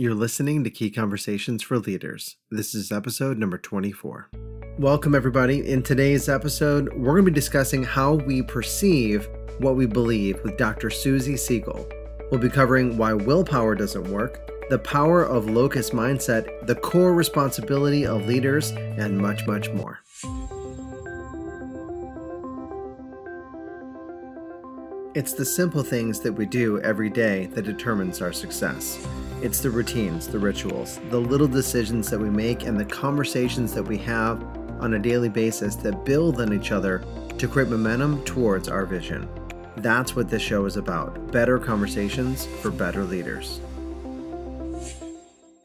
You're listening to Key Conversations for Leaders. This is episode number 24. Welcome, everybody. In today's episode, we're going to be discussing how we perceive what we believe with Dr. Suzy Siegle. We'll be covering why willpower doesn't work, the power of locus mindset, the core responsibility of leaders, and much, much more. It's the simple things that we do every day that determines our success. It's the routines, the rituals, the little decisions that we make, and the conversations that we have on a daily basis that build on each other to create momentum towards our vision. That's what this show is about better conversations for better leaders.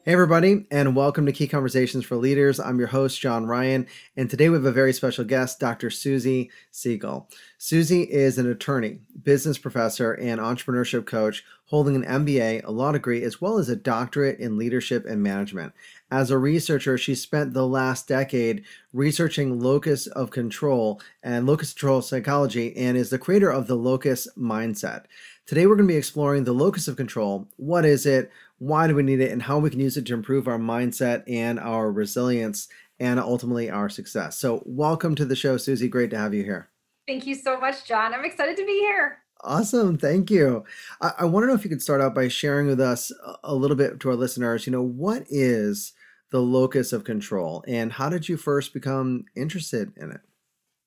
Hey, everybody, and welcome to Key Conversations for Leaders. I'm your host, John Ryan, and today we have a very special guest, Dr. Suzy Siegle. Suzy is an attorney, business professor, and entrepreneurship coach holding an MBA, a law degree, as well as a doctorate in leadership and management. As a researcher, she spent the last decade researching locus of control and locus control psychology and is the creator of the locus mindset. Today, we're going to be exploring the locus of control. What is it? Why do we need it, and how we can use it to improve our mindset and our resilience and ultimately our success. So, welcome to the show, Suzy. Great to have you here. Thank you so much, John. I'm excited to be here. Awesome. Thank you. I, I want to know if you could start out by sharing with us a little bit to our listeners, you know, what is the locus of control and how did you first become interested in it?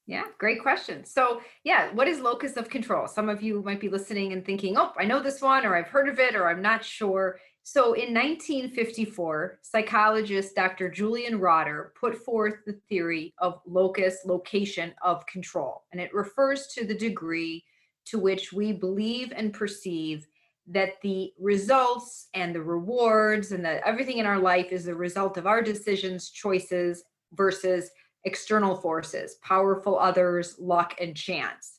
Yeah, great question. So, yeah, what is locus of control? Some of you might be listening and thinking, oh, I know this one, or I've heard of it, or I'm not sure. So in 1954, psychologist Dr. Julian Rotter put forth the theory of locus location of control, and it refers to the degree to which we believe and perceive that the results and the rewards and that everything in our life is the result of our decisions, choices versus external forces, powerful others, luck, and chance.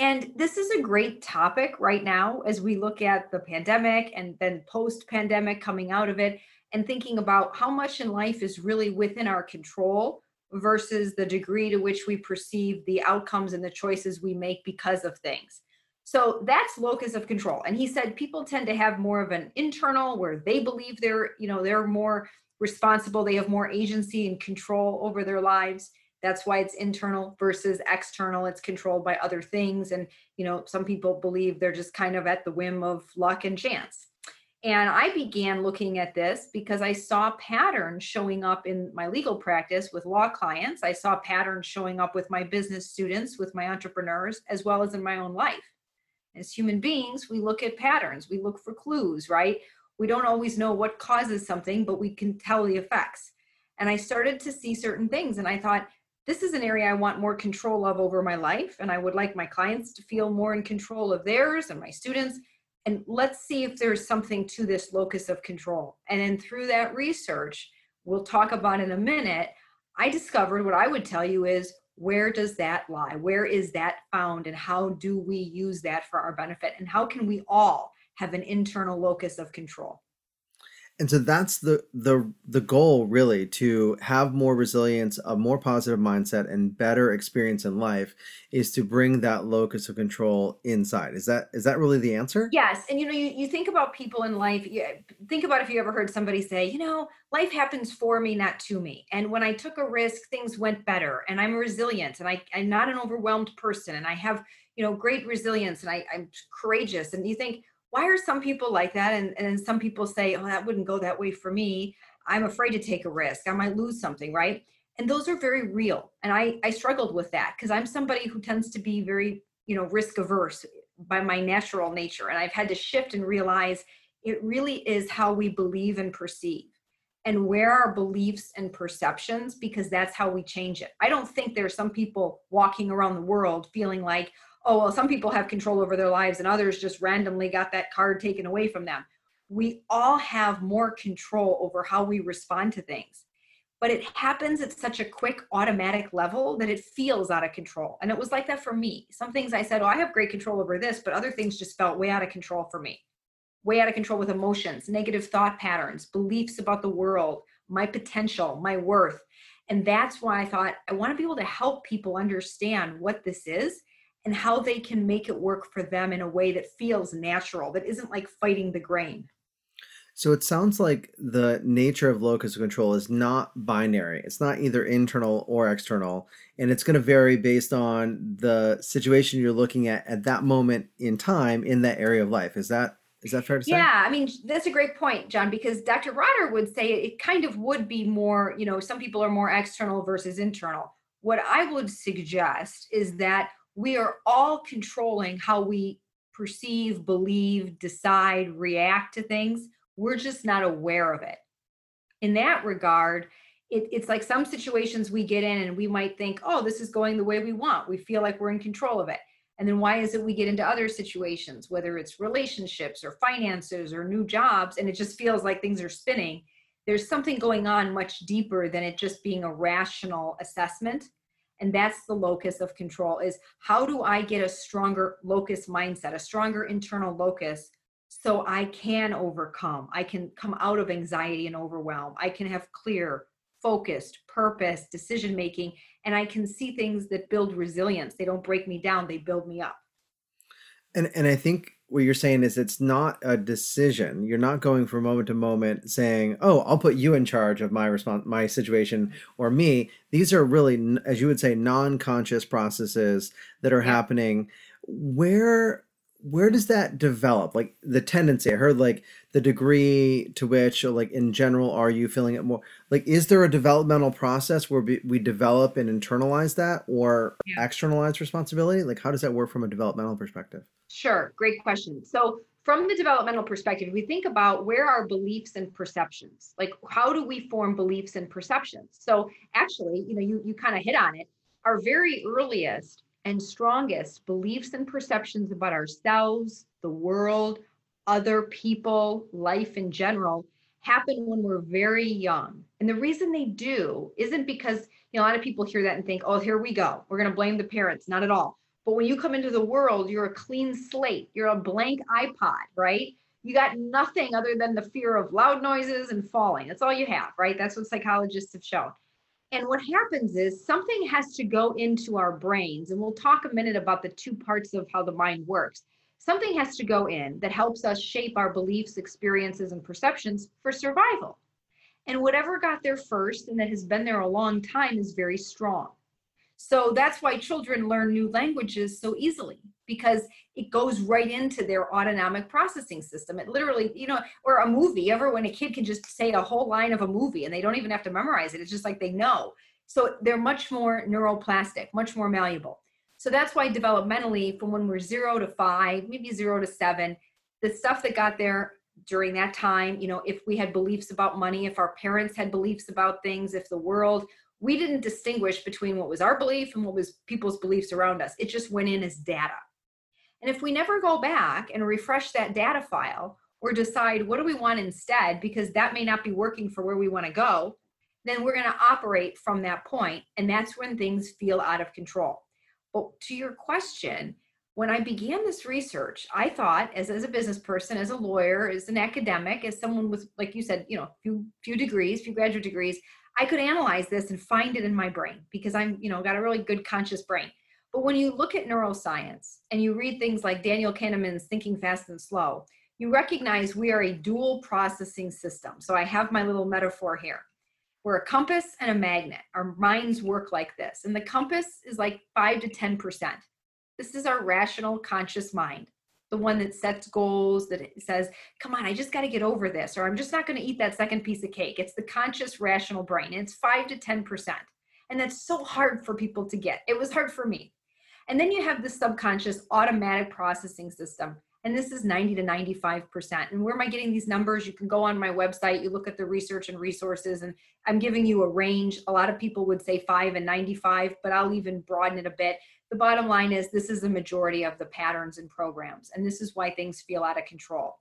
And this is a great topic right now as we look at the pandemic and then post pandemic coming out of it and thinking about how much in life is really within our control versus the degree to which we perceive the outcomes and the choices we make because of things. So that's locus of control. And he said people tend to have more of an internal where they believe they're, you know, they're more responsible, they have more agency and control over their lives that's why it's internal versus external. It's controlled by other things. And you know some people believe they're just kind of at the whim of luck and chance. And i began looking at this because i saw patterns showing up in my legal practice with law clients. I saw patterns showing up with my business students with my entrepreneurs as well as in my own life. As human beings we look at patterns. We look for clues right? We don't always know what causes something but we can tell the effects. And i started to see certain things and i thought this is an area I want more control of over my life. And I would like my clients to feel more in control of theirs and my students. And let's see if there's something to this locus of control. And then through that research, we'll talk about in a minute, I discovered what I would tell you is where does that lie? Where is that found? And how do we use that for our benefit? And how can we all have an internal locus of control? And so that's the the the goal really to have more resilience a more positive mindset and better experience in life is to bring that locus of control inside. Is that is that really the answer? Yes. And you know you, you think about people in life you, think about if you ever heard somebody say you know life happens for me not to me. And when i took a risk things went better and i'm resilient and I, i'm not an overwhelmed person and i have you know great resilience and I, i'm courageous. And you think why are some people like that? And, and some people say oh that wouldn't go that way for me. I'm afraid to take a risk. I might lose something right? And those are very real and i i struggled with that because i'm somebody who tends to be very you know risk averse by my natural nature and i've had to shift and realize it really is how we believe and perceive and where our beliefs and perceptions because that's how we change it. I don't think there's some people walking around the world feeling like oh well some people have control over their lives and others just randomly got that card taken away from them. We all have more control over how we respond to things but it happens at such a quick automatic level that it feels out of control. And it was like that for me. Some things i said oh i have great control over this but other things just felt way out of control for me. Way out of control with emotions negative thought patterns beliefs about the world my potential my worth. And that's why i thought i want to be able to help people understand what this is and how they can make it work for them in a way that feels natural, that isn't like fighting the grain. So it sounds like the nature of locus of control is not binary. It's not either internal or external, and it's going to vary based on the situation you're looking at at that moment in time in that area of life. Is that is that fair to say? Yeah, I mean that's a great point, John, because Dr. Rotter would say it kind of would be more, you know, some people are more external versus internal. What I would suggest is that we are all controlling how we perceive, believe, decide, react to things we're just not aware of it. In that regard, it, it's like some situations we get in and we might think, oh, this is going the way we want. We feel like we're in control of it. And then why is it we get into other situations, whether it's relationships or finances or new jobs, and it just feels like things are spinning? There's something going on much deeper than it just being a rational assessment. And that's the locus of control is how do I get a stronger locus mindset, a stronger internal locus so I can overcome. I can come out of anxiety and overwhelm. I can have clear, focused, purpose, decision making, and I can see things that build resilience. They don't break me down, they build me up. And and I think what you're saying is it's not a decision. You're not going from moment to moment saying, "Oh, I'll put you in charge of my response, my situation, or me." These are really, as you would say, non-conscious processes that are happening. Where where does that develop like the tendency i heard like the degree to which or like in general are you feeling it more like is there a developmental process where we, we develop and internalize that or yeah. externalize responsibility like how does that work from a developmental perspective sure great question so from the developmental perspective we think about where are beliefs and perceptions like how do we form beliefs and perceptions so actually you know you, you kind of hit on it our very earliest and strongest beliefs and perceptions about ourselves, the world, other people, life in general happen when we're very young. And the reason they do isn't because you know a lot of people hear that and think, "Oh, here we go. We're going to blame the parents." Not at all. But when you come into the world, you're a clean slate. You're a blank iPod, right? You got nothing other than the fear of loud noises and falling. That's all you have, right? That's what psychologists have shown. And what happens is something has to go into our brains, and we'll talk a minute about the two parts of how the mind works. Something has to go in that helps us shape our beliefs, experiences, and perceptions for survival. And whatever got there first and that has been there a long time is very strong. So that's why children learn new languages so easily because it goes right into their autonomic processing system. It literally, you know, or a movie, ever when a kid can just say a whole line of a movie and they don't even have to memorize it. It's just like they know. So they're much more neuroplastic, much more malleable. So that's why developmentally, from when we're zero to five, maybe zero to seven, the stuff that got there during that time, you know, if we had beliefs about money, if our parents had beliefs about things, if the world, we didn't distinguish between what was our belief and what was people's beliefs around us. It just went in as data. And if we never go back and refresh that data file or decide what do we want instead, because that may not be working for where we want to go, then we're going to operate from that point, And that's when things feel out of control. But to your question, when I began this research, I thought as, as a business person, as a lawyer, as an academic, as someone with, like you said, you know, few few degrees, few graduate degrees, I could analyze this and find it in my brain because I'm, you know, got a really good conscious brain. But when you look at neuroscience and you read things like Daniel Kahneman's Thinking Fast and Slow, you recognize we are a dual processing system. So I have my little metaphor here. We're a compass and a magnet. Our minds work like this. And the compass is like 5 to 10%. This is our rational, conscious mind, the one that sets goals, that says, come on, I just got to get over this, or I'm just not going to eat that second piece of cake. It's the conscious, rational brain. It's 5 to 10%. And that's so hard for people to get. It was hard for me. And then you have the subconscious automatic processing system. And this is 90 to 95%. And where am I getting these numbers? You can go on my website, you look at the research and resources, and I'm giving you a range. A lot of people would say 5 and 95, but I'll even broaden it a bit. The bottom line is this is the majority of the patterns and programs, and this is why things feel out of control.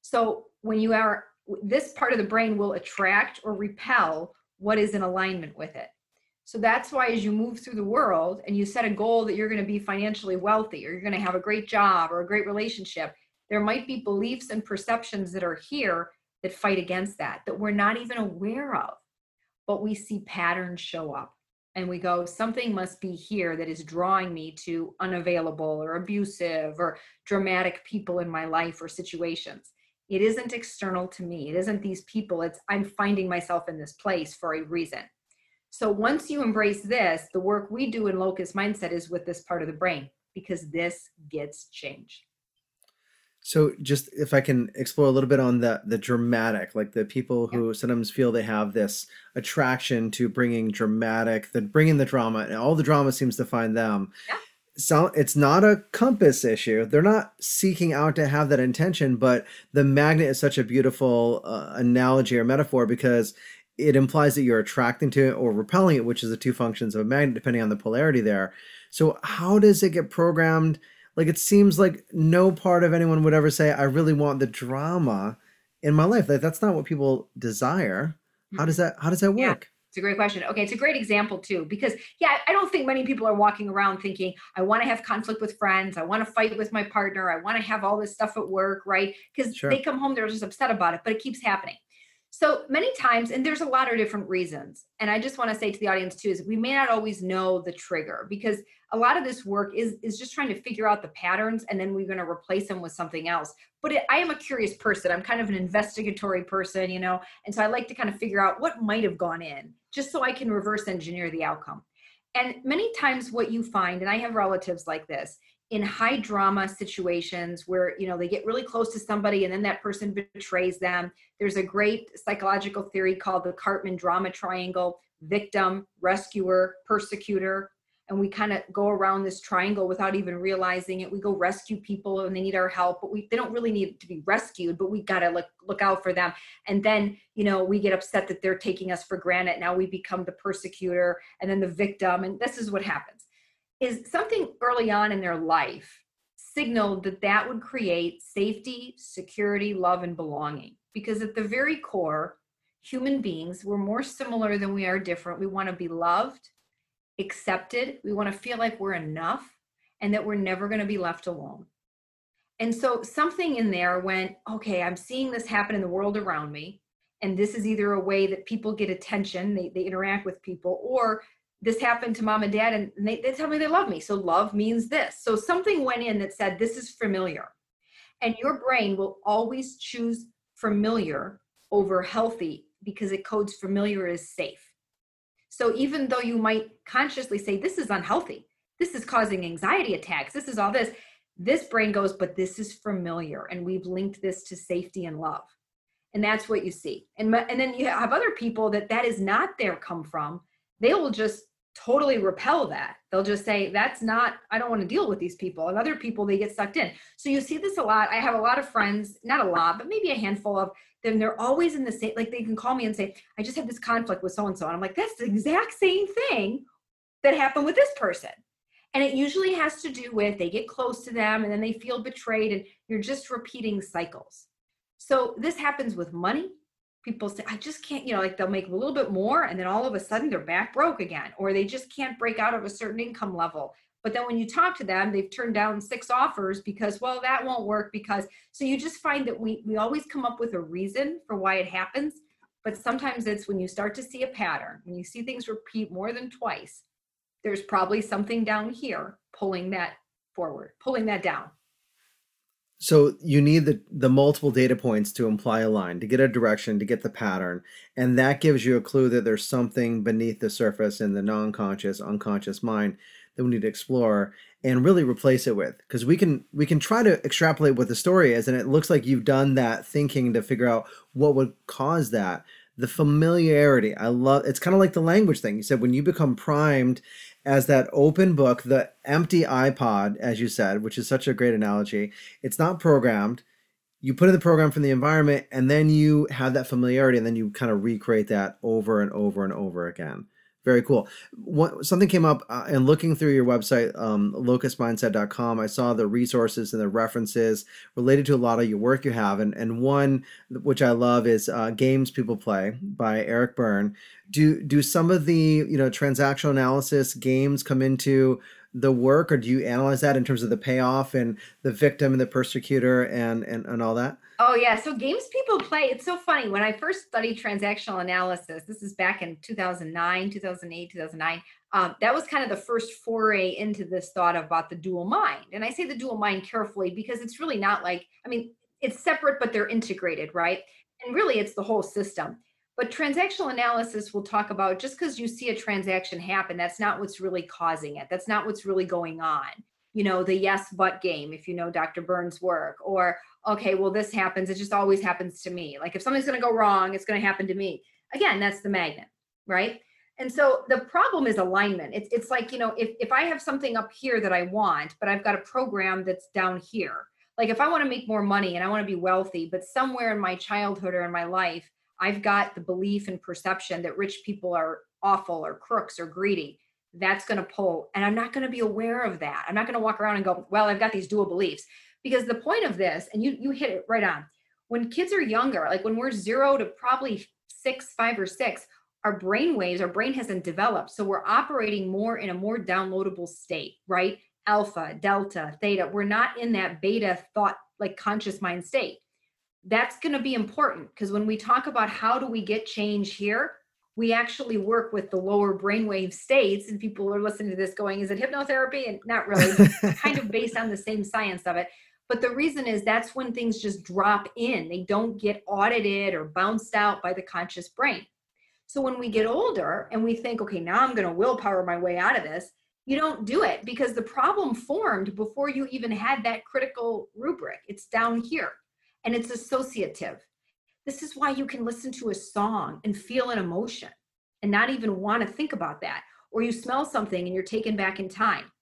So when you are, this part of the brain will attract or repel what is in alignment with it. So that's why as you move through the world and you set a goal that you're going to be financially wealthy or you're going to have a great job or a great relationship, there might be beliefs and perceptions that are here that fight against that, that we're not even aware of. But we see patterns show up and we go, something must be here that is drawing me to unavailable or abusive or dramatic people in my life or situations. It isn't external to me. It isn't these people. It's I'm finding myself in this place for a reason. So once you embrace this, the work we do in locus mindset is with this part of the brain because this gets changed. So just if I can explore a little bit on the the dramatic, like the people who yeah. sometimes feel they have this attraction to bringing dramatic, that bringing the drama, and all the drama seems to find them. Yeah. So it's not a compass issue. They're not seeking out to have that intention, but the magnet is such a beautiful uh, analogy or metaphor because it implies that you're attracting to it or repelling it, which is the two functions of a magnet, depending on the polarity there. So how does it get programmed? Like it seems like no part of anyone would ever say, I really want the drama in my life. Like that's not what people desire. How does mm-hmm. that how does that work? Yeah. It's a great question. Okay, it's a great example too, because yeah, I don't think many people are walking around thinking, I want to have conflict with friends, I want to fight with my partner, I want to have all this stuff at work, right? Because sure. they come home, they're just upset about it, but it keeps happening. So many times, and there's a lot of different reasons. And I just want to say to the audience too, is we may not always know the trigger because a lot of this work is is just trying to figure out the patterns and then we're going to replace them with something else but it, i am a curious person i'm kind of an investigatory person you know and so i like to kind of figure out what might have gone in just so i can reverse engineer the outcome and many times what you find and i have relatives like this in high drama situations where you know they get really close to somebody and then that person betrays them there's a great psychological theory called the Karpman drama triangle victim rescuer persecutor and we kind of go around this triangle without even realizing it. We go rescue people and they need our help, but we they don't really need to be rescued, but we got to look look out for them. And then, you know, we get upset that they're taking us for granted. Now we become the persecutor and then the victim and this is what happens. Is something early on in their life signaled that that would create safety, security, love and belonging. Because at the very core, human beings, we're more similar than we are different. We want to be loved accepted. We want to feel like we're enough and that we're never going to be left alone. And so something in there went, okay, I'm seeing this happen in the world around me. And this is either a way that people get attention, they, they interact with people, or this happened to mom and dad and they, they tell me they love me. So love means this. So something went in that said, this is familiar. And your brain will always choose familiar over healthy because it codes familiar as safe. So even though you might consciously say, this is unhealthy, this is causing anxiety attacks, this is all this, this brain goes, but this is familiar. And we've linked this to safety and love. And that's what you see. And, and then you have other people that that is not their come from. They will just totally repel that. They'll just say, that's not, I don't want to deal with these people. And other people, they get sucked in. So you see this a lot. I have a lot of friends, not a lot, but maybe a handful of then they're always in the same like they can call me and say i just had this conflict with so and so and i'm like that's the exact same thing that happened with this person and it usually has to do with they get close to them and then they feel betrayed and you're just repeating cycles so this happens with money people say i just can't you know like they'll make a little bit more and then all of a sudden they're back broke again or they just can't break out of a certain income level but then when you talk to them, they've turned down six offers because, well, that won't work because. So you just find that we we always come up with a reason for why it happens, but sometimes it's when you start to see a pattern, when you see things repeat more than twice, there's probably something down here pulling that forward, pulling that down. So you need the the multiple data points to imply a line, to get a direction, to get the pattern, and that gives you a clue that there's something beneath the surface in the non-conscious, unconscious mind that we need to explore and really replace it with. Because we can we can try to extrapolate what the story is and it looks like you've done that thinking to figure out what would cause that the familiarity. I love it's kind of like the language thing. You said when you become primed as that open book the empty ipod as you said which is such a great analogy it's not programmed. You put in the program from the environment and then you have that familiarity and then you kind of recreate that over and over and over again very cool. What, something came up uh, in looking through your website, um, locusmindset.com. I saw the resources and the references related to a lot of your work you have. And, and one, which I love, is uh, Games People Play by Eric Berne. Do, do some of the you know transactional analysis games come into the work, or do you analyze that in terms of the payoff and the victim and the persecutor and, and, and all that? Oh yeah, so games people play. It's so funny. When I first studied transactional analysis, this is back in 2009, 2008, 2009. Um, that was kind of the first foray into this thought about the dual mind. And I say the dual mind carefully because it's really not like, I mean, it's separate, but they're integrated, right? And really, it's the whole system. But transactional analysis will talk about just because you see a transaction happen, that's not what's really causing it. That's not what's really going on. You know, the yes, but game, if you know Dr. Berne's work, or, okay, well, this happens. It just always happens to me. Like if something's going to go wrong, it's going to happen to me. Again, that's the magnet, right? And so the problem is alignment. It's, it's like, you know, if, if I have something up here that I want, but I've got a program that's down here, like if I want to make more money and I want to be wealthy, but somewhere in my childhood or in my life, I've got the belief and perception that rich people are awful or crooks or greedy. That's going to pull. And I'm not going to be aware of that. I'm not going to walk around and go, well, I've got these dual beliefs. Because the point of this, and you you hit it right on, when kids are younger, like when we're zero to probably six, five, or six, our brain waves, our brain hasn't developed. So we're operating more in a more downloadable state, right? Alpha, delta, theta. We're not in that beta thought, like conscious mind state that's going to be important because when we talk about how do we get change here, we actually work with the lower brainwave states. And people are listening to this going, is it hypnotherapy? And not really, kind of based on the same science of it. But the reason is that's when things just drop in, they don't get audited or bounced out by the conscious brain. So when we get older and we think, okay, now I'm going to willpower my way out of this, you don't do it because the problem formed before you even had that critical rubric. It's down here and it's associative. This is why you can listen to a song and feel an emotion and not even want to think about that. Or you smell something and you're taken back in time.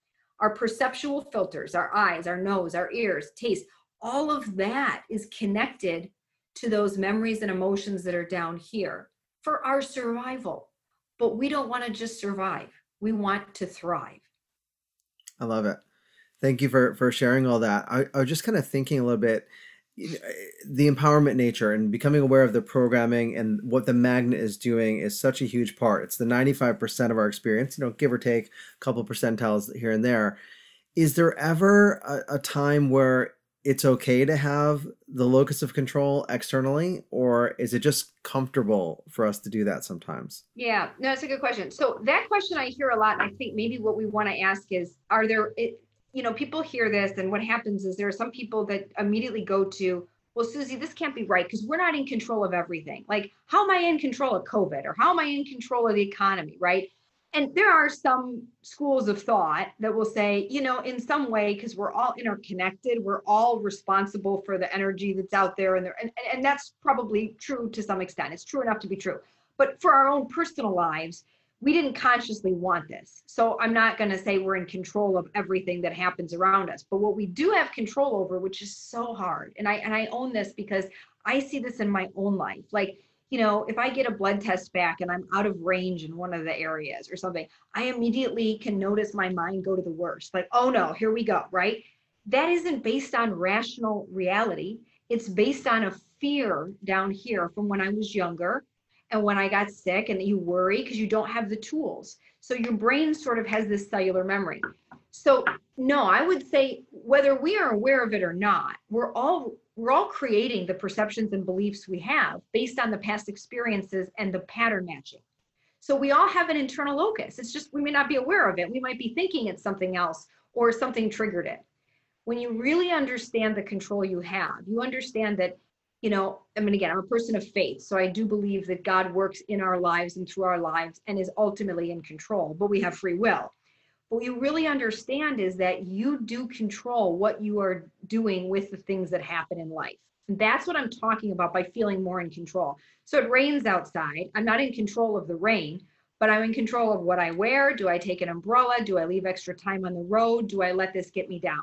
Our perceptual filters, our eyes, our nose, our ears, taste, all of that is connected to those memories and emotions that are down here for our survival. But we don't want to just survive, we want to thrive. I love it. Thank you for for sharing all that. I, I was just kind of thinking a little bit the empowerment nature and becoming aware of the programming and what the magnet is doing is such a huge part. It's the 95% of our experience, you know, give or take a couple percentiles here and there. Is there ever a, a time where it's okay to have the locus of control externally, or is it just comfortable for us to do that sometimes? Yeah, no, it's a good question. So that question I hear a lot, and I think maybe what we want to ask is, are there it, you know, people hear this, and what happens is there are some people that immediately go to, well, Suzy, this can't be right because we're not in control of everything. Like, how am I in control of COVID or how am I in control of the economy, right? And there are some schools of thought that will say, you know, in some way, because we're all interconnected, we're all responsible for the energy that's out there. And, there, and, and that's probably true to some extent. It's true enough to be true. But for our own personal lives, we didn't consciously want this. So I'm not going to say we're in control of everything that happens around us. But what we do have control over, which is so hard, and I and I own this because I see this in my own life. Like, you know, if I get a blood test back and I'm out of range in one of the areas or something, I immediately can notice my mind go to the worst. Like, oh no, here we go, right? That isn't based on rational reality. It's based on a fear down here from when I was younger and when I got sick, and you worry because you don't have the tools. So your brain sort of has this cellular memory. So no, I would say whether we are aware of it or not, we're all we're all creating the perceptions and beliefs we have based on the past experiences and the pattern matching. So we all have an internal locus. It's just we may not be aware of it. We might be thinking it's something else or something triggered it. When you really understand the control you have, you understand that you know, I mean, again, I'm a person of faith. So I do believe that God works in our lives and through our lives and is ultimately in control, but we have free will. What you really understand is that you do control what you are doing with the things that happen in life. And that's what I'm talking about by feeling more in control. So it rains outside. I'm not in control of the rain, but I'm in control of what I wear. Do I take an umbrella? Do I leave extra time on the road? Do I let this get me down?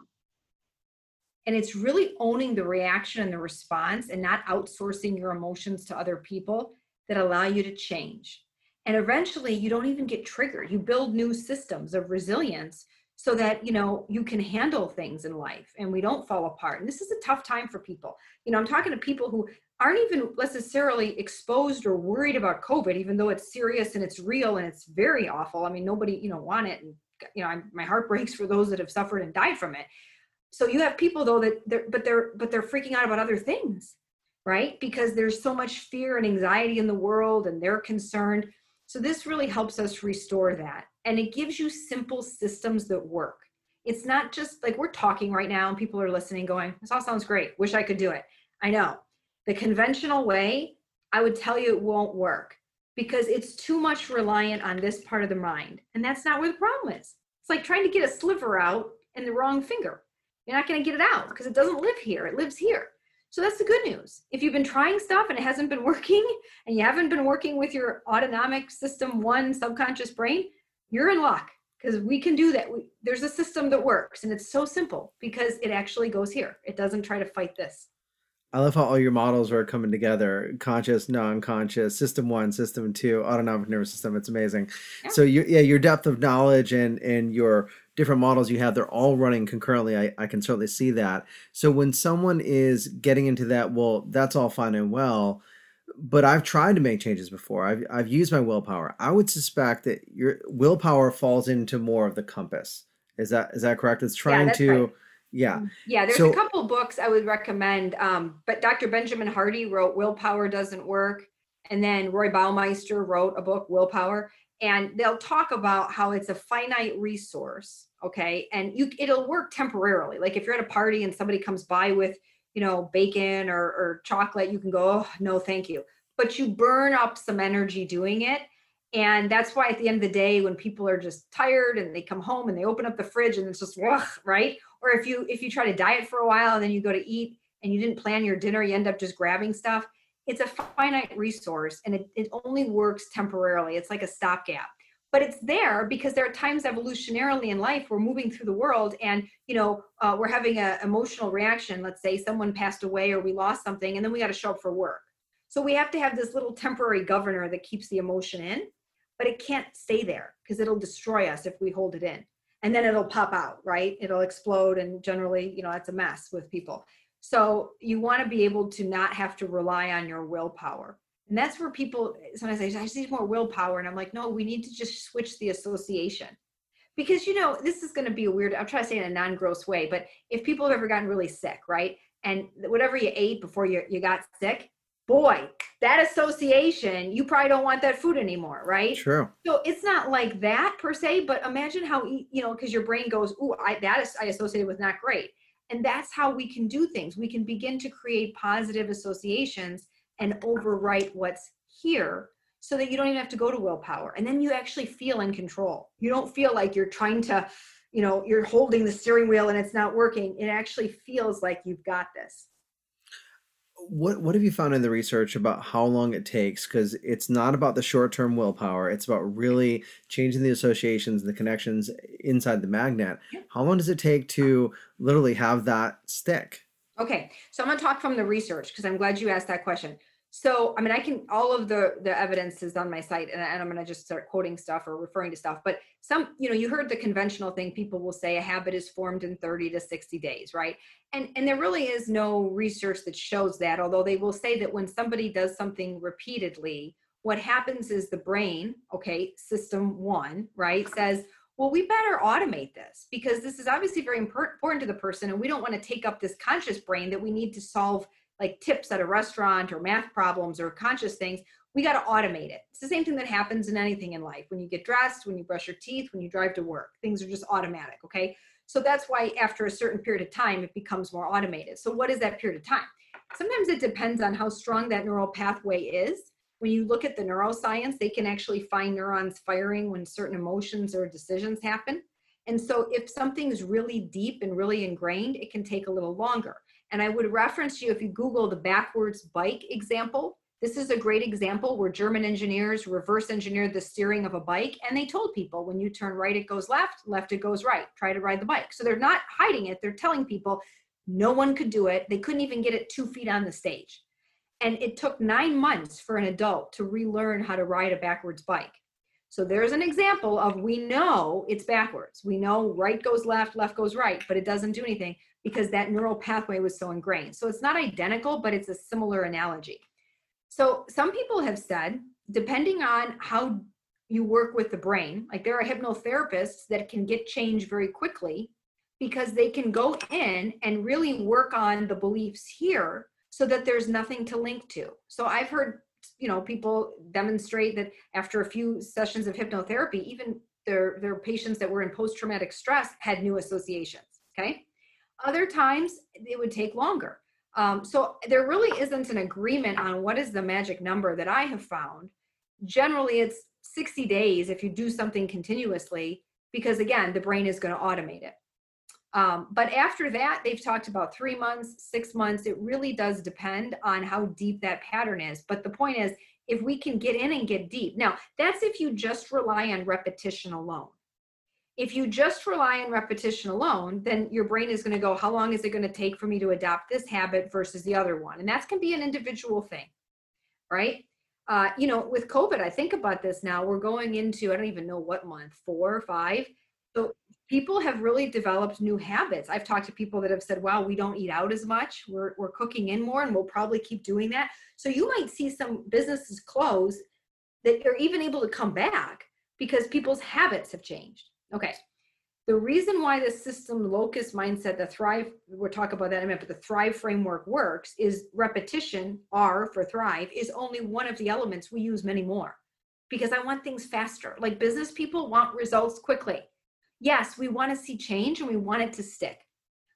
And it's really owning the reaction and the response and not outsourcing your emotions to other people that allow you to change. And eventually you don't even get triggered. You build new systems of resilience so that you know you can handle things in life and we don't fall apart. And this is a tough time for people. You know, I'm talking to people who aren't even necessarily exposed or worried about COVID, even though it's serious and it's real and it's very awful. I mean, nobody, you know, want it. And, you know, I'm, my heart breaks for those that have suffered and died from it so you have people though that they're but they're but they're freaking out about other things right because there's so much fear and anxiety in the world and they're concerned so this really helps us restore that and it gives you simple systems that work it's not just like we're talking right now and people are listening going this all sounds great wish i could do it I know. The conventional way, I would tell you it won't work because it's too much reliant on this part of the mind. And that's not where the problem is. It's like trying to get a sliver out in the wrong finger. You're not going to get it out because it doesn't live here, it lives here. So that's the good news. If you've been trying stuff and it hasn't been working, and you haven't been working with your autonomic system one subconscious brain, you're in luck because we can do that. We, there's a system that works, and it's so simple because it actually goes here. It doesn't try to fight this. I love how all your models are coming together conscious, non conscious, system one, system two, autonomic nervous system. It's amazing. Yeah. So, you, yeah, your depth of knowledge and, and your different models you have, they're all running concurrently. I, I can certainly see that. So, when someone is getting into that, well, that's all fine and well, but I've tried to make changes before. I've, I've used my willpower. I would suspect that your willpower falls into more of the compass. Is that is that correct? It's trying yeah, to. Right yeah. Mm. Yeah, there's so, a couple books I would recommend. Um, but Dr. Benjamin Hardy wrote Willpower Doesn't Work. And then Roy Baumeister wrote a book, Willpower. And they'll talk about how it's a finite resource. Okay. And you it'll work temporarily. Like if you're at a party and somebody comes by with, you know, bacon or, or chocolate, you can go, oh, no, thank you. But you burn up some energy doing it. And that's why at the end of the day, when people are just tired and they come home and they open up the fridge and it's just, ugh, right? or if you if you try to diet for a while and then you go to eat and you didn't plan your dinner you end up just grabbing stuff it's a finite resource and it, it only works temporarily it's like a stopgap but it's there because there are times evolutionarily in life we're moving through the world and you know uh, we're having an emotional reaction let's say someone passed away or we lost something and then we got to show up for work so we have to have this little temporary governor that keeps the emotion in but it can't stay there because it'll destroy us if we hold it in and then it'll pop out, right? It'll explode. And generally, you know, that's a mess with people. So you want to be able to not have to rely on your willpower. And that's where people sometimes say, I just need more willpower. And I'm like, no, we need to just switch the association. Because, you know, this is going to be a weird, I'm trying to say in a non gross way, but if people have ever gotten really sick, right? And whatever you ate before you, you got sick, boy, that association, you probably don't want that food anymore, right? True. So it's not like that per se, but imagine how you know, because your brain goes, "Ooh, I that is I associated with not great," and that's how we can do things. We can begin to create positive associations and overwrite what's here, so that you don't even have to go to willpower, and then you actually feel in control. You don't feel like you're trying to, you know, you're holding the steering wheel and it's not working. It actually feels like you've got this what what have you found in the research about how long it takes? Because it's not about the short-term willpower it's about really changing the associations the connections inside the magnet. Yeah. how long does it take to literally have that stick? Okay so i'm going to talk from the research because i'm glad you asked that question so i mean i can all of the the evidence is on my site and, and i'm going to just start quoting stuff or referring to stuff but some you know you heard the conventional thing people will say a habit is formed in 30 to 60 days right? And and there really is no research that shows that although they will say that when somebody does something repeatedly what happens is the brain okay system one right says well we better automate this because this is obviously very important to the person and we don't want to take up this conscious brain that we need to solve like tips at a restaurant or math problems or conscious things, we got to automate it. It's the same thing that happens in anything in life. When you get dressed, when you brush your teeth, when you drive to work, things are just automatic. Okay. So that's why after a certain period of time, it becomes more automated. So, what is that period of time? Sometimes it depends on how strong that neural pathway is. When you look at the neuroscience, they can actually find neurons firing when certain emotions or decisions happen. And so, if something's really deep and really ingrained, it can take a little longer. And I would reference you if you Google the backwards bike example. This is a great example where German engineers reverse engineered the steering of a bike and they told people when you turn right, it goes left, left, it goes right. Try to ride the bike. So they're not hiding it, they're telling people no one could do it. They couldn't even get it two feet on the stage. And it took nine months for an adult to relearn how to ride a backwards bike. So there's an example of we know it's backwards. We know right goes left, left goes right, but it doesn't do anything because that neural pathway was so ingrained. So it's not identical, but it's a similar analogy. So some people have said, depending on how you work with the brain, like there are hypnotherapists that can get change very quickly because they can go in and really work on the beliefs here so that there's nothing to link to. So I've heard, you know, people demonstrate that after a few sessions of hypnotherapy, even their their patients that were in post traumatic stress had new associations, okay? Other times it would take longer. Um, so there really isn't an agreement on what is the magic number that I have found. Generally, it's 60 days if you do something continuously, because again, the brain is going to automate it. Um, but after that, they've talked about three months, six months. It really does depend on how deep that pattern is. But the point is, if we can get in and get deep. Now, that's if you just rely on repetition alone. If you just rely on repetition alone, then your brain is going to go, how long is it going to take for me to adopt this habit versus the other one? And going to be an individual thing, right? Uh, you know, with COVID, I think about this now. We're going into, I don't even know what month, four or five. So people have really developed new habits. I've talked to people that have said, wow, we don't eat out as much. We're, we're cooking in more and we'll probably keep doing that. So you might see some businesses close that are even able to come back because people's habits have changed. Okay. The reason why the system locus mindset, the thrive, we'll talk about that in a minute, but the thrive framework works is repetition, R for thrive, is only one of the elements. We use many more because I want things faster. Like business people want results quickly. Yes, we want to see change and we want it to stick,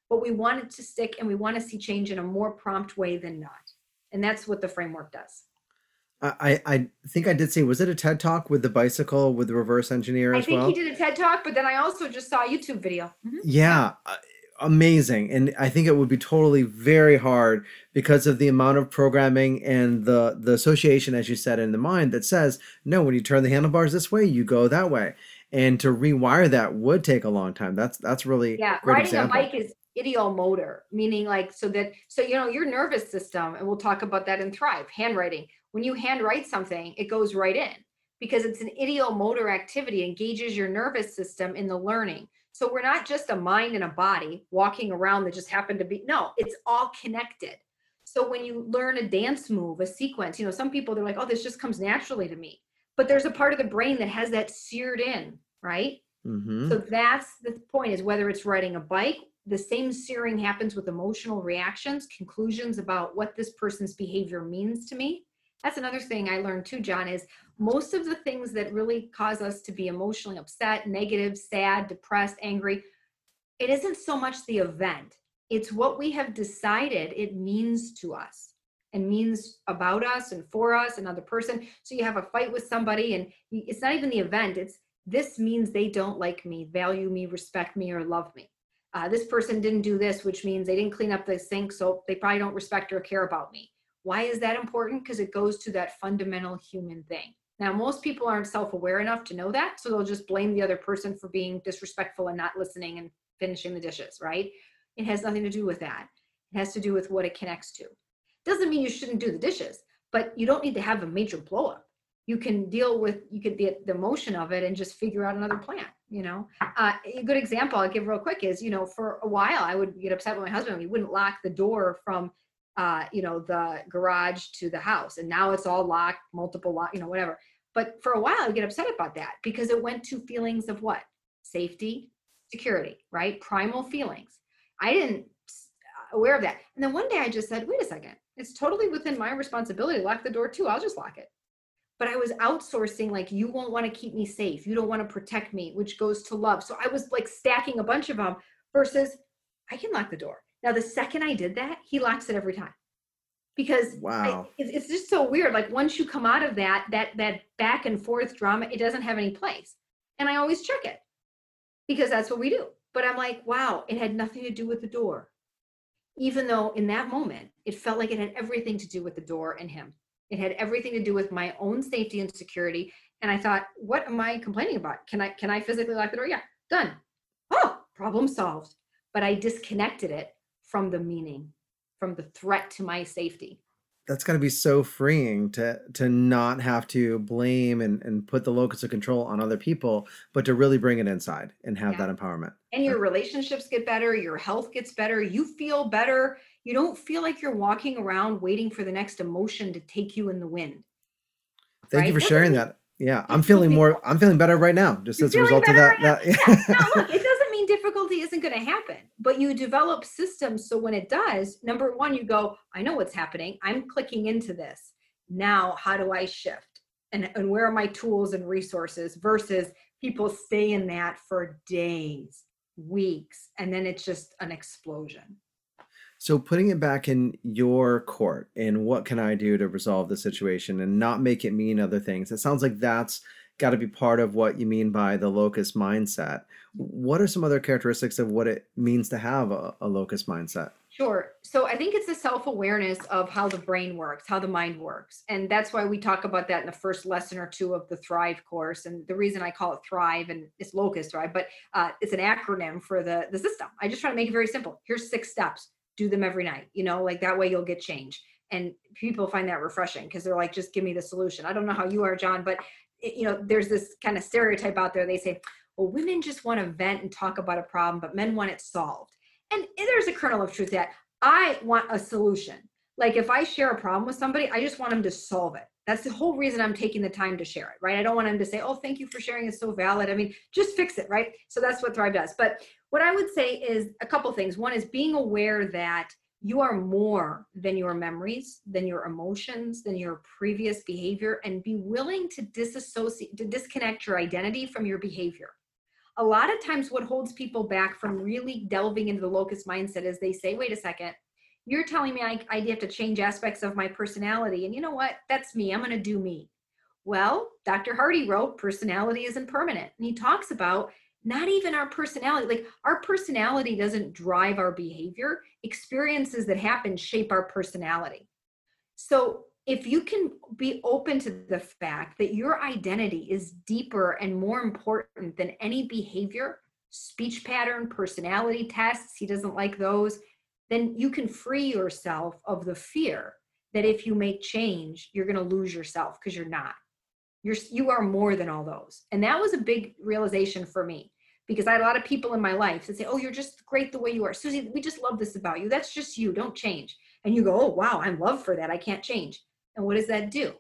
but we want it to stick and we want to see change in a more prompt way than not. And that's what the framework does. I, I think I did see. Was it a TED talk with the bicycle with the reverse engineer as I think well? he did a TED talk, but then I also just saw a YouTube video. Mhm. Yeah, uh, amazing. And I think it would be totally very hard because of the amount of programming and the the association, as you said, in the mind that says no. When you turn the handlebars this way, you go that way. And to rewire that would take a long time. That's that's really Yeah, great riding example. a bike is ideomotor, meaning like so that so you know your nervous system, and we'll talk about that in Thrive, handwriting. When you handwrite something, it goes right in because it's an ideomotor activity, engages your nervous system in the learning. So we're not just a mind and a body walking around that just happen to be no, it's all connected. So when you learn a dance move, a sequence, you know, some people they're like, oh, this just comes naturally to me. But there's a part of the brain that has that seared in, right? hmm So that's the point is whether it's riding a bike, the same searing happens with emotional reactions, conclusions about what this person's behavior means to me. That's another thing I learned too, John, is most of the things that really cause us to be emotionally upset, negative, sad, depressed, angry, it isn't so much the event. It's what we have decided it means to us and means about us and for us, another person. So you have a fight with somebody and it's not even the event, it's this means they don't like me, value me, respect me, or love me. Uh, this person didn't do this, which means they didn't clean up the sink, so they probably don't respect or care about me. Why is that important? Because it goes to that fundamental human thing. Now, most people aren't self aware enough to know that, so they'll just blame the other person for being disrespectful and not listening and finishing the dishes, right? It has nothing to do with that. It has to do with what it connects to. Doesn't mean you shouldn't do the dishes, but you don't need to have a major blow up you can deal with you could the, the emotion of it and just figure out another plan you know? Uh, a good example i'll give real quick is you know for a while i would get upset with my husband he wouldn't lock the door from uh, you know the garage to the house and now it's all locked multiple lock you know whatever. But for a while i would get upset about that because it went to feelings of what? Safety security right? Primal feelings. I didn't aware of that. And then one day i just said wait a second it's totally within my responsibility lock the door too i'll just lock it but I was outsourcing, like, you won't want to keep me safe. You don't want to protect me, which goes to love. So I was like stacking a bunch of them versus I can lock the door. Now, the second I did that, he locks it every time because I- Wow. it's, it's just so weird. Like once you come out of that, that, that back and forth drama, it doesn't have any place. And I always check it because that's what we do. But I'm like, wow, it had nothing to do with the door. Even though in that moment, it felt like it had everything to do with the door and him. It had everything to do with my own safety and security. And I thought, what am I complaining about? Can I can I physically lock the door? Yeah, done. Oh, problem solved. But I disconnected it from the meaning, from the threat to my safety. That's got to be so freeing to to not have to blame and, and put the locus of control on other people, but to really bring it inside and have Yeah. that empowerment. And your relationships get better, your health gets better, you feel better. You don't feel like you're walking around waiting for the next emotion to take you in the wind. Thank you for sharing that. Yeah, I'm feeling more. I'm feeling better right now, just You're as a result of that. right that now, look, it doesn't mean difficulty isn't going to happen, but you develop systems so when it does, number one, you go, I know what's happening. I'm clicking into this. Now, how do I shift? And, and where are my tools and resources versus people stay in that for days, weeks, and then it's just an explosion. So putting it back in your court and what can I do to resolve the situation and not make it mean other things? It sounds like that's got to be part of what you mean by the locus mindset. What are some other characteristics of what it means to have a, a locus mindset? Sure. So I think it's a self awareness of how the brain works, how the mind works. And that's why we talk about that in the first lesson or two of the Thrive course. And the reason I call it Thrive and it's Locus Thrive, but uh, it's an acronym for the, the system. I just try to make it very simple. Here's six steps, do them every night, you know, like that way you'll get change. And people find that refreshing because they're like, just give me the solution. I don't know how you are, John, but you know, there's this kind of stereotype out there. They say, well, women just want to vent and talk about a problem, but men want it solved and there's a kernel of truth that I want a solution. Like if I share a problem with somebody, I just want them to solve it. That's the whole reason I'm taking the time to share it, right? I don't want them to say, oh, thank you for sharing. It's so valid. I mean, just fix it, right? So that's what Thrive does. But what I would say is a couple things. One is being aware that you are more than your memories, than your emotions, than your previous behavior, and be willing to disassociate, to disconnect your identity from your behavior. A lot of times what holds people back from really delving into the locus mindset is they say wait a second. You're telling me I, I have to change aspects of my personality and you know what? That's me. I'm going to do me. Well dr hardy wrote personality isn't permanent and he talks about not even our personality like our personality doesn't drive our behavior experiences that happen shape our personality so if you can be open to the fact that your identity is deeper and more important than any behavior, speech pattern, personality tests, he doesn't like those, then you can free yourself of the fear that if you make change, you're going to lose yourself because you're not. You're you are more than all those. And that was a big realization for me because I had a lot of people in my life that say, "Oh, you're just great the way you are." Suzy, we just love this about you. That's just you. Don't change. And you go, "Oh, wow, I'm love for that. I can't change." And what does that do?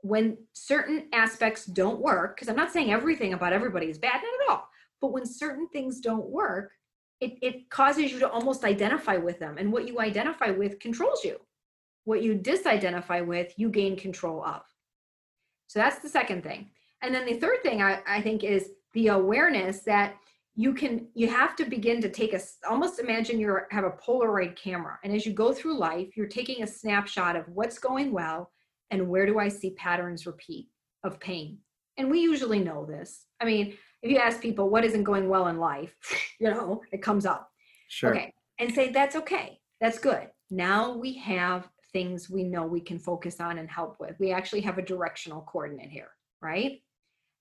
When certain aspects don't work, because I'm not saying everything about everybody is bad, not at all, but when certain things don't work, it, it causes you to almost identify with them. And what you identify with controls you. What you disidentify with, you gain control of. So that's the second thing. And then the third thing I, I think is the awareness that you can you have to begin to take a almost imagine you have a polaroid camera. And as you go through life you're taking a snapshot of what's going well and where do i see patterns repeat of pain. And we usually know this. I mean if you ask people what isn't going well in life you know it comes up. Sure. Okay. And say that's okay. That's good. Now we have things we know we can focus on and help with we actually have a directional coordinate here right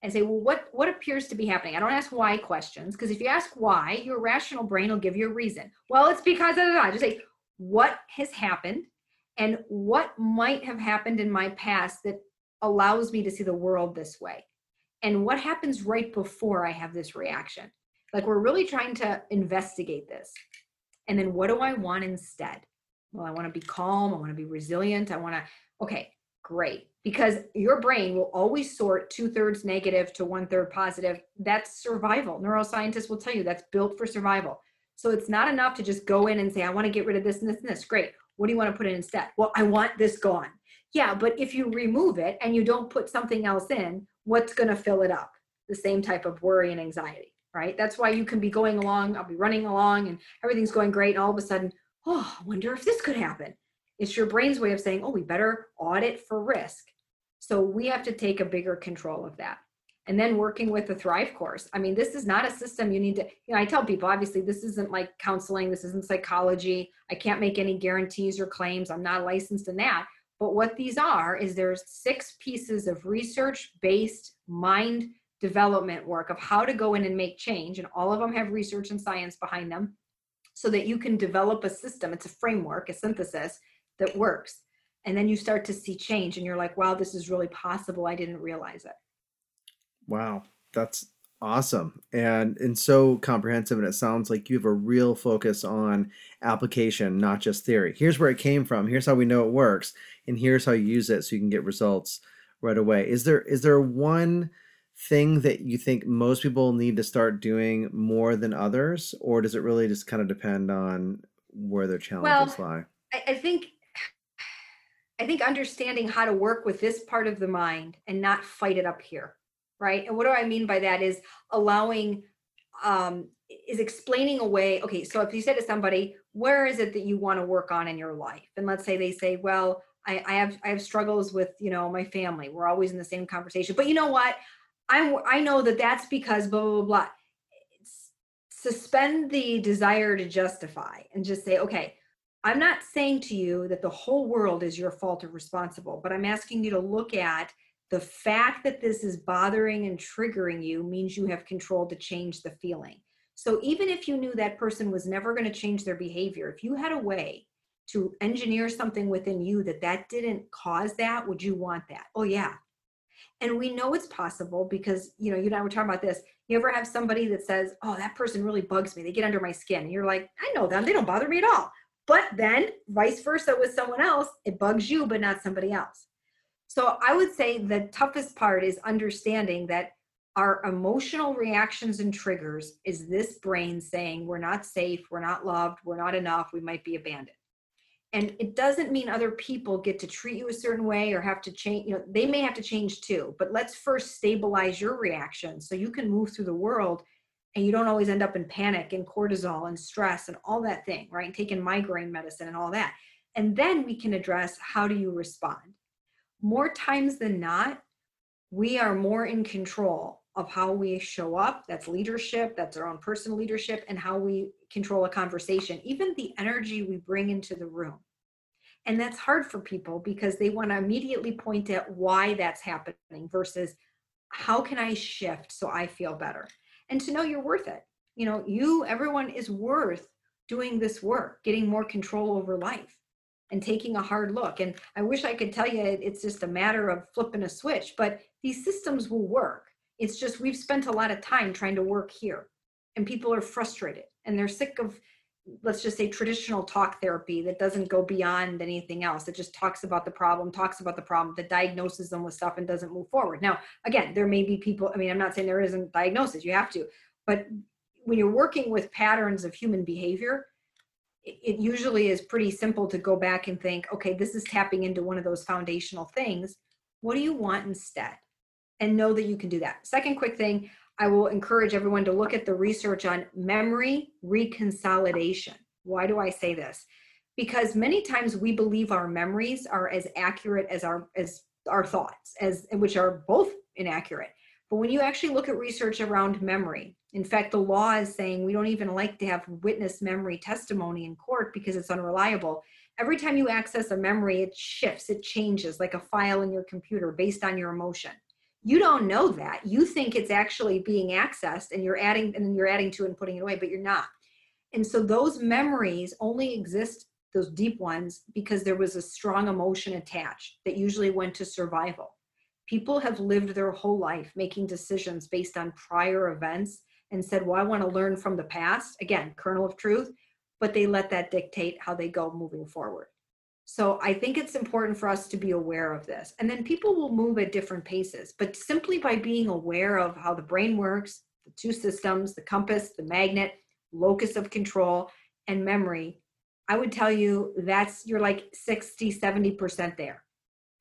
and say, well, what, what appears to be happening? I don't ask why questions, because if you ask why, your rational brain will give you a reason. Well, it's because of that. Just say, what has happened and what might have happened in my past that allows me to see the world this way? And what happens right before I have this reaction? Like we're really trying to investigate this. And then what do I want instead? Well, I want to be calm. I want to be resilient. I want to, okay, great because your brain will always sort two thirds negative to one third positive. That's survival. Neuroscientists will tell you that's built for survival. So it's not enough to just go in and say, I want to get rid of this and this and this. Great. What do you want to put in instead? Well, I want this gone. Yeah, but if you remove it and you don't put something else in, what's going to fill it up? The same type of worry and anxiety, right? That's why you can be going along, I'll be running along and everything's going great. And all of a sudden, oh, I wonder if this could happen. It's your brain's way of saying, oh, we better audit for risk. So we have to take a bigger control of that. And then working with the Thrive course. I mean, this is not a system you need to, you know, I tell people, obviously, this isn't like counseling, this isn't psychology. I can't make any guarantees or claims. I'm not licensed in that. But what these are is there's six pieces of research based mind development work of how to go in and make change. And all of them have research and science behind them so that you can develop a system. It's a framework, a synthesis that works. And then you start to see change and you're like wow this is really possible. I didn't realize it. Wow. That's awesome. And and so comprehensive and it sounds like you have a real focus on application not just theory. Here's where it came from. Here's how we know it works. And here's how you use it so you can get results right away. Is there is there one thing that you think most people need to start doing more than others or does it really just kind of depend on where their challenges well, lie? I, I think I think understanding how to work with this part of the mind and not fight it up here, right? And what do I mean by that is allowing um, is explaining away okay so if you say to somebody where is it that you want to work on in your life? And let's say they say well I, I have i have struggles with you know my family. We're always in the same conversation. But you know what i i know that that's because blah blah blah, blah. suspend the desire to justify and just say okay i'm not saying to you that the whole world is your fault or responsible but i'm asking you to look at the fact that this is bothering and triggering you means you have control to change the feeling so even if you knew that person was never going to change their behavior, if you had a way to engineer something within you that that didn't cause that, would you want that? Oh yeah. And we know it's possible because, you know, you and I were talking about this. You ever have somebody that says, oh, that person really bugs me. They get under my skin. And you're like, I know them. They don't bother me at all. But then vice versa with someone else, it bugs you, but not somebody else. So I would say the toughest part is understanding that our emotional reactions and triggers is this brain saying we're not safe, we're not loved, we're not enough, we might be abandoned. And it doesn't mean other people get to treat you a certain way or have to change, you know, they may have to change too, but let's first stabilize your reaction so you can move through the world and you don't always end up in panic and cortisol and stress and all that thing, right? Taking migraine medicine and all that. And then we can address how do you respond. More times than not, we are more in control of how we show up. That's leadership, that's our own personal leadership, and how we control a conversation, even the energy we bring into the room. And that's hard for people because they want to immediately point at why that's happening versus how can I shift so I feel better? And to know you're worth it. You know, you, everyone is worth doing this work, getting more control over life and taking a hard look. And I wish I could tell you it's just a matter of flipping a switch, but these systems will work it's just we've spent a lot of time trying to work here, and people are frustrated and they're sick of, let's just say, traditional talk therapy that doesn't go beyond anything else. It just talks about the problem, talks about the problem, that diagnoses them with stuff and doesn't move forward. Now, again, there may be people, I mean, I'm not saying there isn't diagnosis, you have to, but when you're working with patterns of human behavior, it usually is pretty simple to go back and think, okay, this is tapping into one of those foundational things. What do you want instead? and know that you can do that. Second quick thing, I will encourage everyone to look at the research on memory reconsolidation. Why do I say this? Because many times we believe our memories are as accurate as our as our thoughts, as which are both inaccurate. But when you actually look at research around memory, in fact, the law is saying we don't even like to have witness memory testimony in court because it's unreliable. Every time you access a memory, it shifts, it changes like a file in your computer based on your emotion you don't know that. You think it's actually being accessed and you're adding and you're adding to and putting it away but you're not. And so those memories only exist those deep ones because there was a strong emotion attached that usually went to survival. People have lived their whole life making decisions based on prior events and said well i want to learn from the past. Again kernel of truth but they let that dictate how they go moving forward so I think it's important for us to be aware of this. And then people will move at different paces, but simply by being aware of how the brain works, the two systems, the compass, the magnet, locus of control, and memory, I would tell you that's you're like 60, 70% there.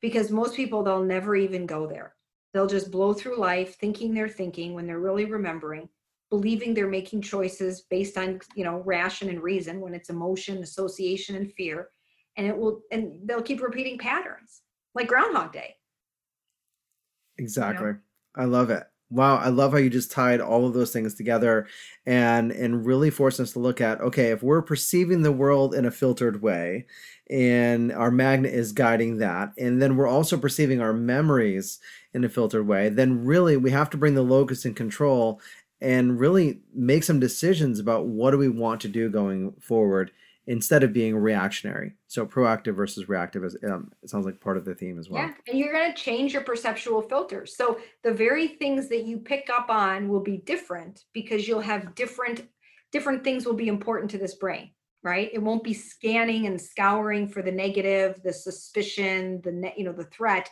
Because most people, they'll never even go there. They'll just blow through life thinking they're thinking when they're really remembering, believing they're making choices based on, you know, ration and reason when it's emotion, association, and fear and it will and they'll keep repeating patterns like groundhog day exactly you know? i love it wow i love how you just tied all of those things together and and really forced us to look at okay if we're perceiving the world in a filtered way and our magnet is guiding that and then we're also perceiving our memories in a filtered way then really we have to bring the locus in control and really make some decisions about what do we want to do going forward instead of being reactionary. So proactive versus reactive is um, it sounds like part of the theme as well. Yeah, and you're going to change your perceptual filters. So the very things that you pick up on will be different because you'll have different different things will be important to this brain, right? It won't be scanning and scouring for the negative, the suspicion, the ne- you know the threat.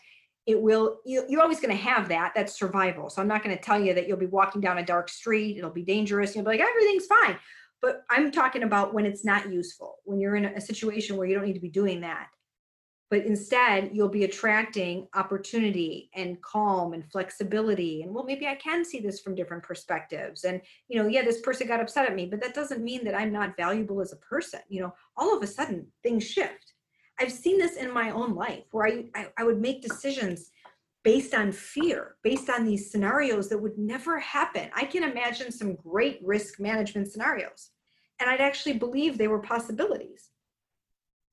It will you're always going to have that. That's survival. So I'm not going to tell you that you'll be walking down a dark street. It'll be dangerous. You'll be like everything's fine but I'm talking about when it's not useful, when you're in a situation where you don't need to be doing that. but instead you'll be attracting opportunity and calm and flexibility and well maybe i can see this from different perspectives and you know yeah this person got upset at me but that doesn't mean that i'm not valuable as a person you know all of a sudden things shift i've seen this in my own life where i i, I would make decisions based on fear based on these scenarios that would never happen i can imagine some great risk management scenarios and i'd actually believe they were possibilities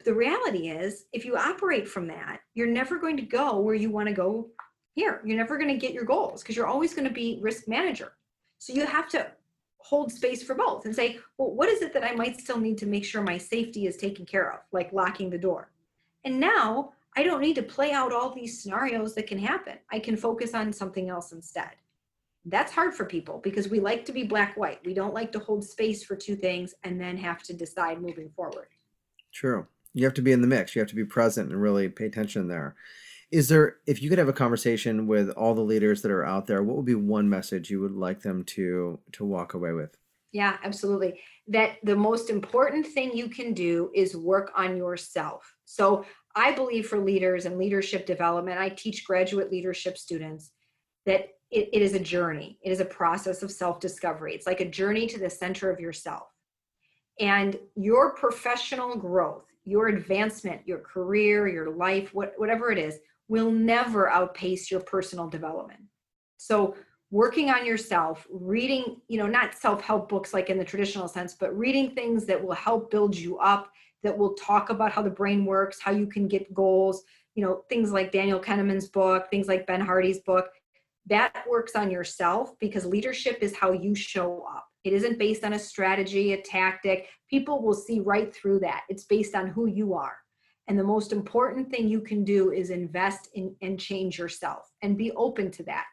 the reality is, if you operate from that, you're never going to go where you want to go here. You're never going to get your goals because you're always going to be risk manager. So you have to hold space for both and say, well, what is it that I might still need to make sure my safety is taken care of, like locking the door? And now I don't need to play out all these scenarios that can happen. I can focus on something else instead. That's hard for people because we like to be black white. We don't like to hold space for two things and then have to decide moving forward. True you have to be in the mix. You have to be present and really pay attention there. Is there, if you could have a conversation with all the leaders that are out there, what would be one message you would like them to to walk away with? Yeah, absolutely. That the most important thing you can do is work on yourself. So I believe for leaders and leadership development, I teach graduate leadership students that it, it is a journey. It is a process of self-discovery. It's like a journey to the center of yourself. And your professional growth, your advancement, your career, your life, what, whatever it is, will never outpace your personal development. So, working on yourself, reading, you know, not self help books like in the traditional sense, but reading things that will help build you up, that will talk about how the brain works, how you can get goals, you know, things like Daniel Kahneman's book, things like Ben Hardy's book. That works on yourself because leadership is how you show up. It isn't based on a strategy, a tactic. People will see right through that. It's based on who you are. And the most important thing you can do is invest in and change yourself and be open to that.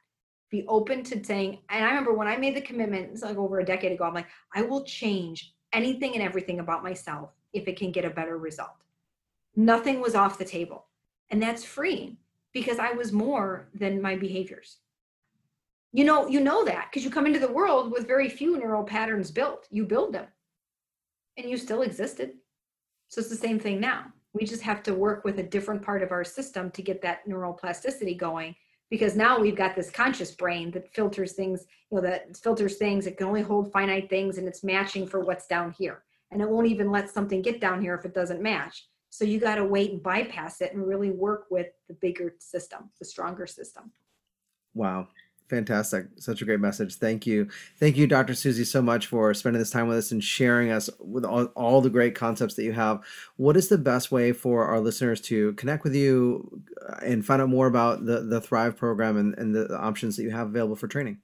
Be open to saying, and I remember when I made the commitment, it's like over a decade ago, I'm like, I will change anything and everything about myself if it can get a better result. Nothing was off the table. And that's freeing because I was more than my behaviors. You know you know that because you come into the world with very few neural patterns built. You build them. And you still existed. So it's the same thing now. We just have to work with a different part of our system to get that neural plasticity going because now we've got this conscious brain that filters things you know that filters things. It can only hold finite things and it's matching for what's down here and it won't even let something get down here if it doesn't match so you got to wait and bypass it and really work with the bigger system the stronger system wow Fantastic. Such a great message. Thank you. Thank you, Dr. Suzy, so much for spending this time with us and sharing us with all, all the great concepts that you have. What is the best way for our listeners to connect with you uh, and find out more about the, the Thrive program and, and the options that you have available for training?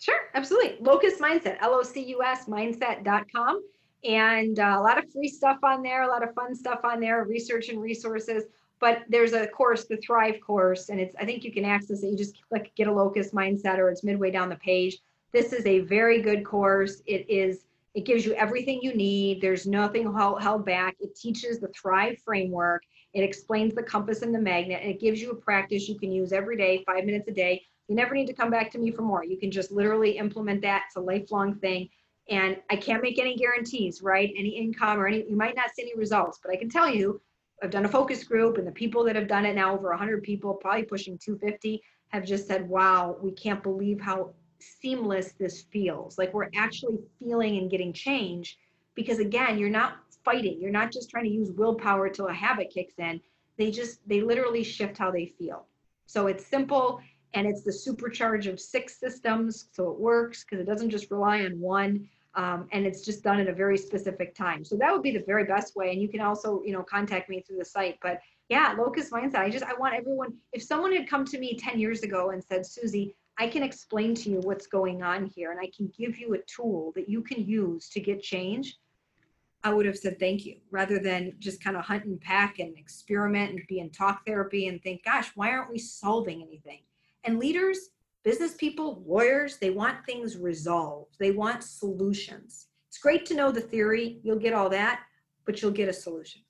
Sure, absolutely. Locus Mindset, L O C U S mindset.com. And uh, a lot of free stuff on there, a lot of fun stuff on there, research and resources but there's a course, the Thrive course, and it's I think you can access it. You just click get a locus mindset or it's midway down the page. This is a very good course. It is it gives you everything you need. There's nothing held back. It teaches the Thrive framework. It explains the compass and the magnet, and it gives you a practice you can use every day, five minutes a day. You never need to come back to me for more. You can just literally implement that. It's a lifelong thing. And I can't make any guarantees, right? Any income or any, you might not see any results, but I can tell you I've done a focus group, and the people that have done it now, over 100 people, probably pushing 250, have just said, wow, we can't believe how seamless this feels. Like we're actually feeling and getting change because, again, you're not fighting. You're not just trying to use willpower till a habit kicks in. They just, they literally shift how they feel. So it's simple and it's the supercharge of six systems. So it works because it doesn't just rely on one um, and it's just done at a very specific time. So that would be the very best way. And you can also, you know, contact me through the site. But yeah, locus mindset. I just I want everyone. If someone had come to me 10 years ago and said, Suzy, I can explain to you what's going on here, and I can give you a tool that you can use to get change. I would have said thank you rather than just kind of hunt and pack and experiment and be in talk therapy and think, gosh, why aren't we solving anything? And leaders, business people, lawyers, they want things resolved. They want solutions. It's great to know the theory. You'll get all that, but you'll get a solution.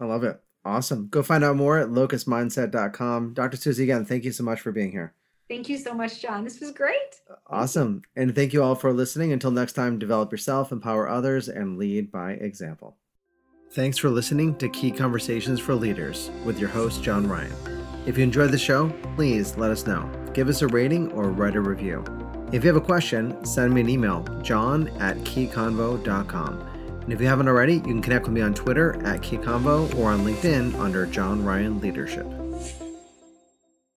I love it. Awesome. Go find out more at locusmindset.com. Dr. Suzy, again, thank you so much for being here. Thank you so much, John. This was great. Awesome. And thank you all for listening. Until next time, develop yourself, empower others, and lead by example. Thanks for listening to Key Conversations for Leaders with your host, John Ryan. If you enjoyed the show, please let us know. Give us a rating or write a review. If you have a question, send me an email, john at keyconvo.com. And if you haven't already, you can connect with me on Twitter at keyconvo or on LinkedIn under John Ryan Leadership.